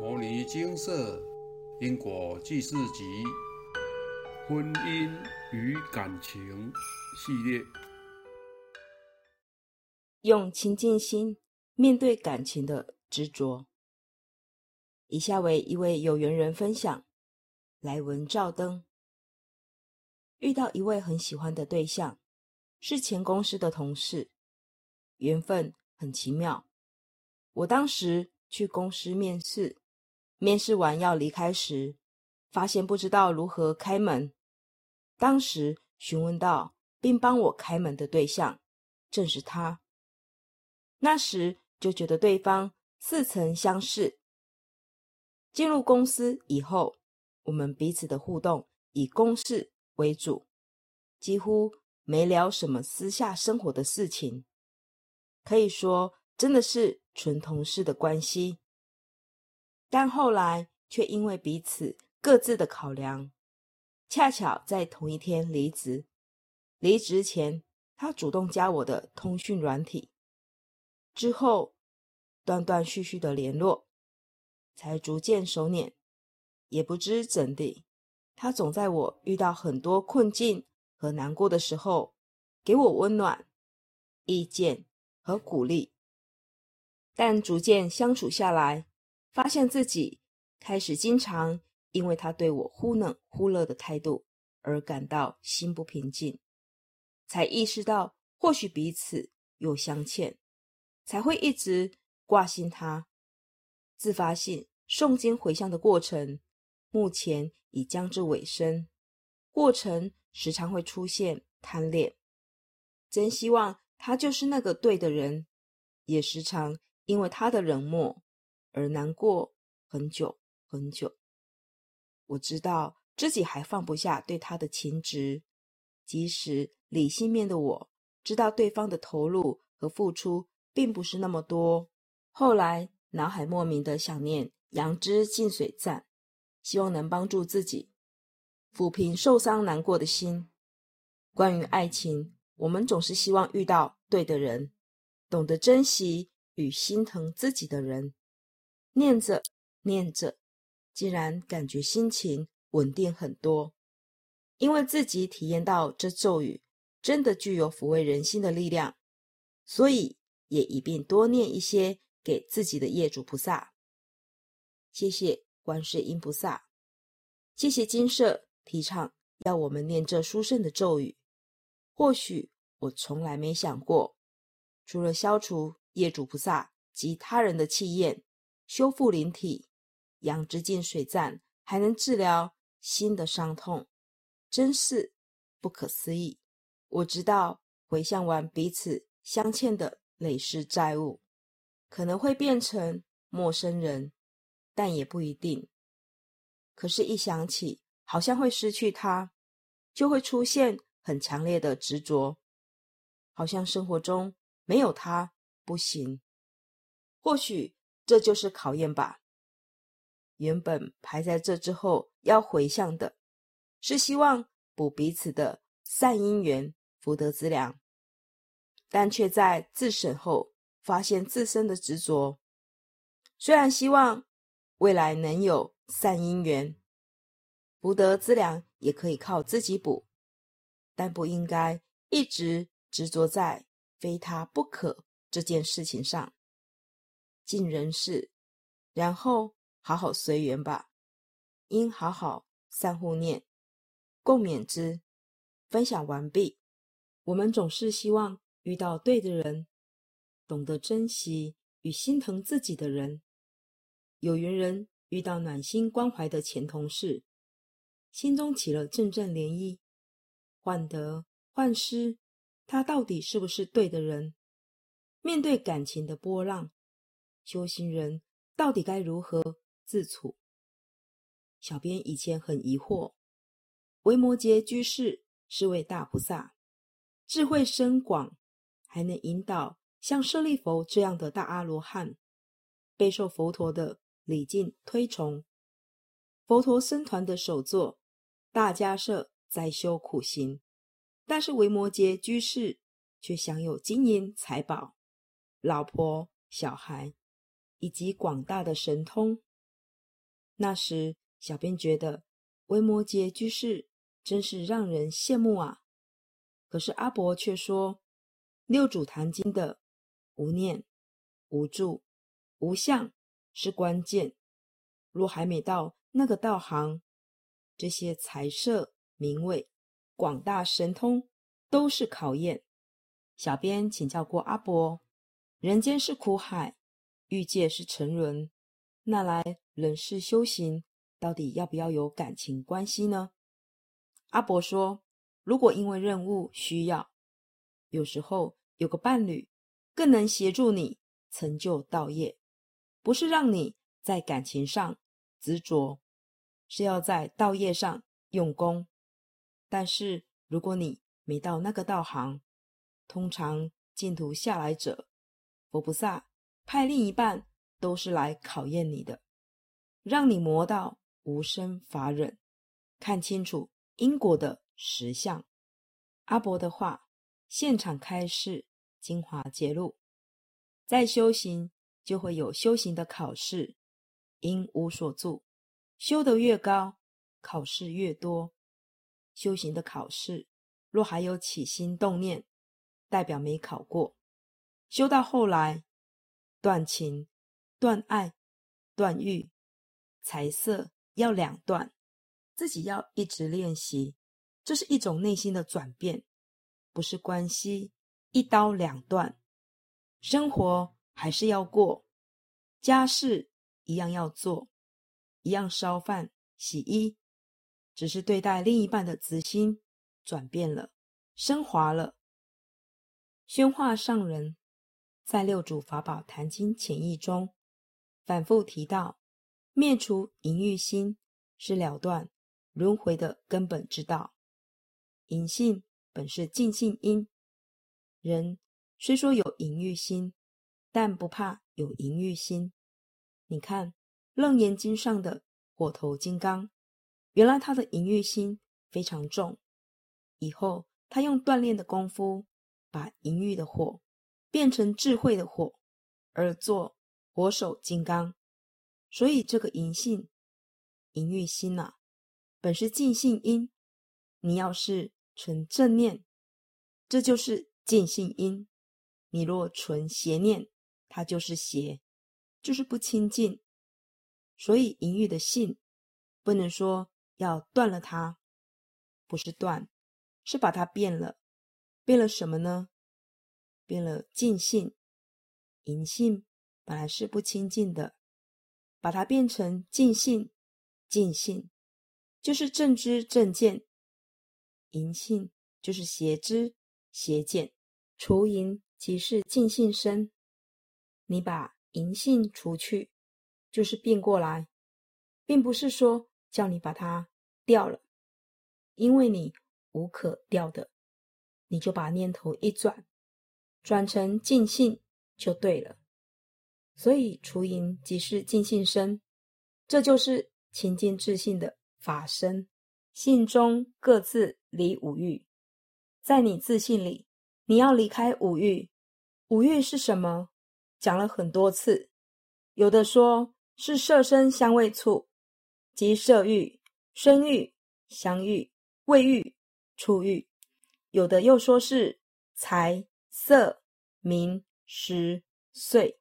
《摩尼金色因果记事集》婚姻与感情系列，用清净心面对感情的执着。以下为一位有缘人分享：来文照灯，遇到一位很喜欢的对象，是前公司的同事，缘分很奇妙。我当时去公司面试。面试完要离开时，发现不知道如何开门。当时询问到并帮我开门的对象正是他。那时就觉得对方似曾相识。进入公司以后，我们彼此的互动以公事为主，几乎没聊什么私下生活的事情，可以说真的是纯同事的关系。但后来却因为彼此各自的考量，恰巧在同一天离职。离职前，他主动加我的通讯软体，之后断断续续的联络，才逐渐收敛。也不知怎地，他总在我遇到很多困境和难过的时候，给我温暖、意见和鼓励。但逐渐相处下来，发现自己开始经常因为他对我忽冷忽热的态度而感到心不平静，才意识到或许彼此有相欠，才会一直挂心他。自发性诵经回向的过程，目前已将至尾声。过程时常会出现贪恋，真希望他就是那个对的人，也时常因为他的冷漠。而难过很久很久，我知道自己还放不下对他的情执，即使理性面的我知道对方的投入和付出并不是那么多。后来脑海莫名的想念杨枝净水站，希望能帮助自己抚平受伤难过的心。关于爱情，我们总是希望遇到对的人，懂得珍惜与心疼自己的人。念着念着，竟然感觉心情稳定很多，因为自己体验到这咒语真的具有抚慰人心的力量，所以也一并多念一些给自己的业主菩萨。谢谢观世音菩萨，谢谢金舍提倡要我们念这殊胜的咒语。或许我从来没想过，除了消除业主菩萨及他人的气焰。修复灵体，养殖净水站还能治疗心的伤痛，真是不可思议。我知道回向完彼此相欠的累世债务，可能会变成陌生人，但也不一定。可是，一想起好像会失去他，就会出现很强烈的执着，好像生活中没有他不行。或许。这就是考验吧。原本排在这之后要回向的，是希望补彼此的善因缘、福德资粮，但却在自审后发现自身的执着。虽然希望未来能有善因缘、福德资粮，也可以靠自己补，但不应该一直执着在非他不可这件事情上。尽人事，然后好好随缘吧。应好好散互念，共勉之。分享完毕。我们总是希望遇到对的人，懂得珍惜与心疼自己的人。有缘人遇到暖心关怀的前同事，心中起了阵阵涟漪。患得患失，他到底是不是对的人？面对感情的波浪。修行人到底该如何自处？小编以前很疑惑。维摩诘居士是位大菩萨，智慧深广，还能引导像舍利佛这样的大阿罗汉，备受佛陀的礼敬推崇。佛陀僧团的首座大迦舍在修苦行，但是维摩诘居士却享有金银财宝、老婆、小孩。以及广大的神通，那时，小编觉得维摩诘居士真是让人羡慕啊。可是阿伯却说，《六祖坛经》的无念、无住、无相是关键。若还没到那个道行，这些财色名位、广大神通都是考验。小编请教过阿伯：人间是苦海，欲界是沉沦，那来人世修行，到底要不要有感情关系呢？阿伯说。如果因为任务需要，有时候有个伴侣更能协助你成就道业，不是让你在感情上执着，是要在道业上用功。但是如果你没到那个道行，通常净土下来者，佛菩萨派另一半都是来考验你的，让你磨到无生法忍，看清楚因果的。实相，阿伯的话，现场开示，精华揭露。在修行，就会有修行的考试，因无所住，修得越高，考试越多。修行的考试，若还有起心动念，代表没考过。修到后来，断情、断爱、断欲、财色要两断，自己要一直练习。这是一种内心的转变，不是关系一刀两断。生活还是要过，家事一样要做，一样烧饭洗衣，只是对待另一半的慈心转变了，升华了。宣化上人在《六祖法宝坛经浅义》中反复提到，灭除淫欲心是了断轮回的根本之道。隐性本是尽性因，人虽说有淫欲心，但不怕有淫欲心。你看《楞严经》上的火头金刚，原来他的淫欲心非常重，以后他用锻炼的功夫，把淫欲的火变成智慧的火，而做火手金刚。所以这个银性、银欲心呐，本是尽性因。你要是存正念，这就是净性因；你若存邪念，它就是邪，就是不清净。所以淫欲的性，不能说要断了它，不是断，是把它变了。变了什么呢？变了净性。淫性本来是不清净的，把它变成净性，净性就是正知正见。淫性就是邪知邪见，除淫即是净性身。你把淫性除去，就是变过来，并不是说叫你把它掉了，因为你无可掉的，你就把念头一转，转成尽性就对了。所以除淫即是尽性身，这就是清净自信的法身。信中各自离五欲，在你自信里，你要离开五欲。五欲是什么？讲了很多次，有的说是色身香味触，即色欲、声欲、香欲、味欲、触欲；有的又说是财、色、名、食、睡。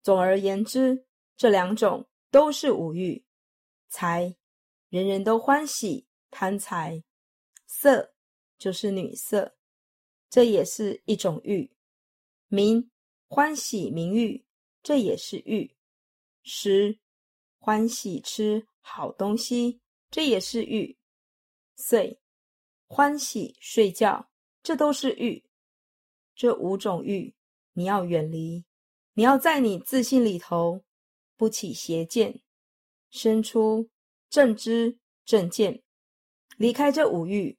总而言之，这两种都是五欲。财，人人都欢喜。贪财色就是女色，这也是一种欲；名欢喜名誉，这也是欲；食欢喜吃好东西，这也是欲；睡欢喜睡觉，这都是欲。这五种欲你要远离，你要在你自信里头不起邪见，生出正知正见。离开这五欲，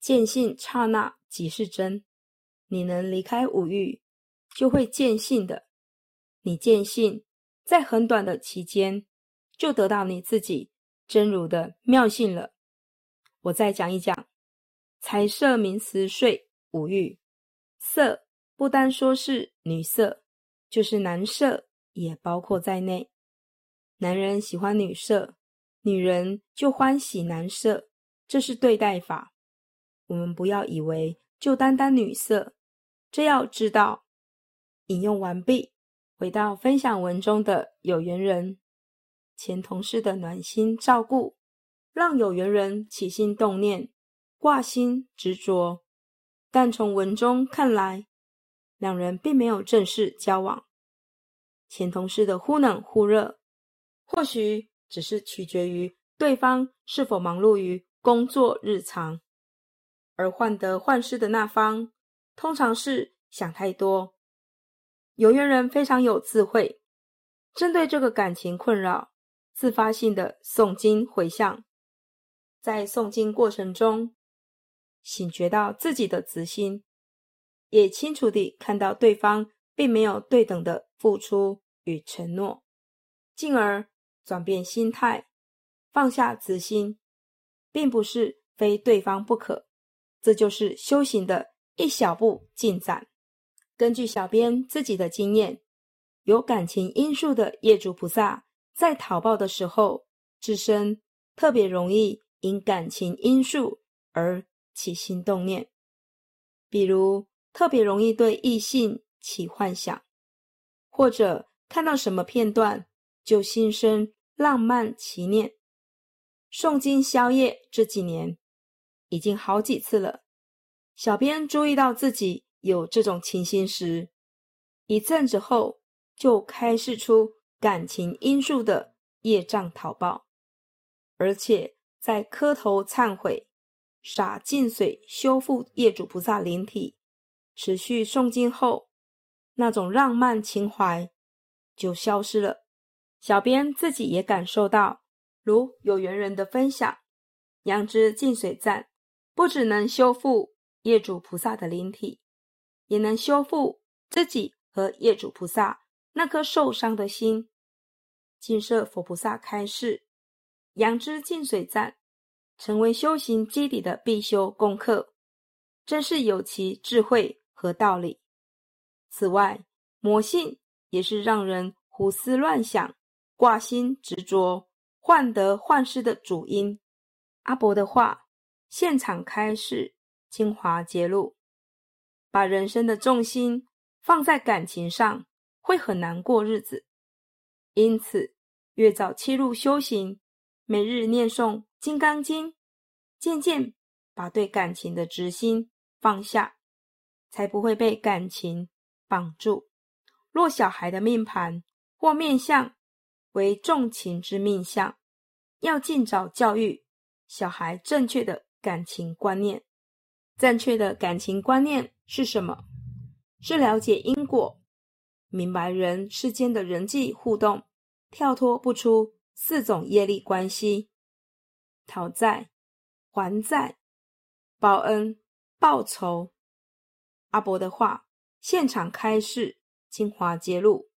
见性刹那即是真。你能离开五欲，就会见性的。你见性，在很短的期间，就得到你自己真如的妙性了。我再讲一讲，财色名食睡五欲，色不单说是女色，就是男色也包括在内。男人喜欢女色，女人就欢喜男色，这是对待法。我们不要以为就单单女色，这要知道。引用完毕，回到分享文中的有缘人，前同事的暖心照顾，让有缘人起心动念，挂心执着。但从文中看来，两人并没有正式交往。前同事的忽冷忽热，或许只是取决于对方是否忙碌于工作日常，而患得患失的那方，通常是想太多。有缘人非常有智慧，针对这个感情困扰，自发性的诵经回向，在诵经过程中，醒觉到自己的执心，也清楚地看到对方并没有对等的付出与承诺，进而转变心态，放下执心，并不是非对方不可，这就是修行的一小步进展。根据小编自己的经验，有感情因素的业主菩萨在讨报的时候，自身特别容易因感情因素而起心动念，比如特别容易对异性起幻想，或者看到什么片段就心生浪漫奇念。诵经宵夜这几年已经好几次了，小编注意到自己。有这种情形时，一阵子后就开示出感情因素的业障讨报，而且在磕头忏悔、洒净水修复业主菩萨灵体、持续诵经后，那种浪漫情怀就消失了。小编自己也感受到，如有缘人的分享，杨枝净水站不只能修复业主菩萨的灵体。也能修复自己和业主菩萨那颗受伤的心。金色佛菩萨开示：杨枝净水站成为修行基底的必修功课，真是有其智慧和道理。此外，魔性也是让人胡思乱想、挂心执着、患得患失的主因。阿伯的话，现场开示，精华揭露。把人生的重心放在感情上，会很难过日子。因此，越早切入修行，每日念诵《金刚经》，渐渐把对感情的执心放下，才不会被感情绑住。若小孩的命盘或面相为重情之命相，要尽早教育小孩正确的感情观念。正确的感情观念是什么？是了解因果，明白人世间的人际互动，跳脱不出四种业力关系：讨债、还债、报恩、报仇。阿伯的话，现场开示，精华揭露：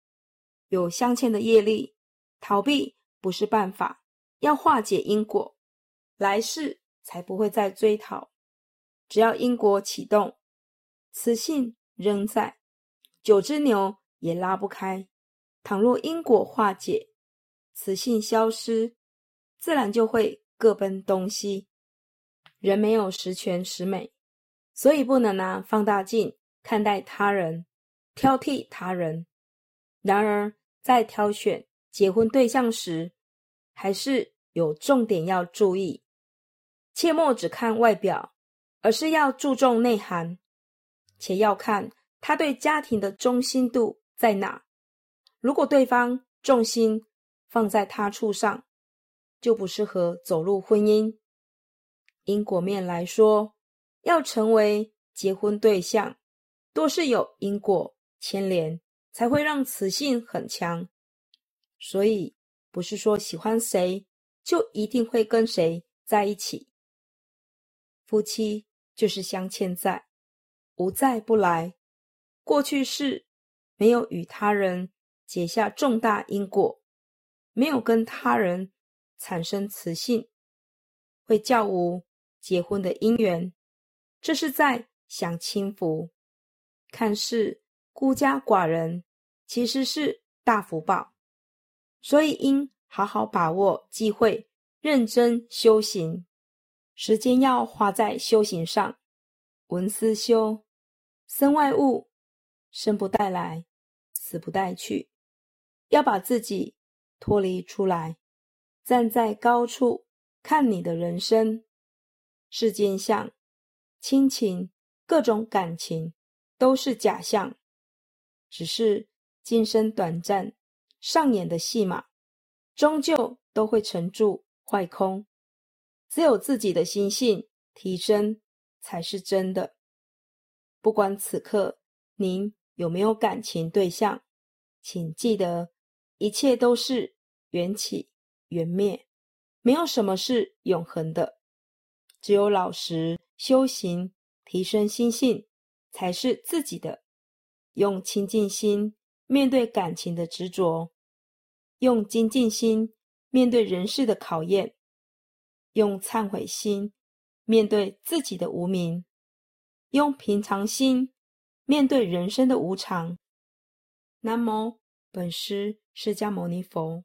有镶嵌的业力，逃避不是办法，要化解因果，来世才不会再追讨。只要因果启动，磁性仍在，九只牛也拉不开。倘若因果化解，磁性消失，自然就会各奔东西。人没有十全十美，所以不能拿放大镜看待他人，挑剔他人。然而，在挑选结婚对象时，还是有重点要注意，切莫只看外表。而是要注重内涵，且要看他对家庭的忠心度在哪。如果对方重心放在他处上，就不适合走入婚姻。因果面来说，要成为结婚对象，多是有因果牵连，才会让磁性很强。所以，不是说喜欢谁就一定会跟谁在一起。夫妻。就是镶嵌在，无在不来。过去式没有与他人结下重大因果，没有跟他人产生雌性，会叫无结婚的姻缘。这是在享清福，看似孤家寡人，其实是大福报。所以应好好把握机会，认真修行。时间要花在修行上，文思修，身外物，生不带来，死不带去。要把自己脱离出来，站在高处看你的人生。世间相、亲情、各种感情都是假象，只是今生短暂上演的戏码，终究都会沉住坏空。只有自己的心性提升才是真的。不管此刻您有没有感情对象，请记得，一切都是缘起缘灭，没有什么是永恒的。只有老实修行，提升心性，才是自己的。用清净心面对感情的执着，用精进心面对人世的考验。用忏悔心面对自己的无名，用平常心面对人生的无常。南无本师释迦牟尼佛。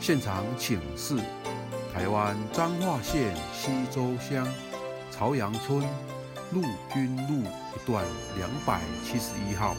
现场请示：台湾彰化县西周乡朝阳村陆军路一段两百七十一号。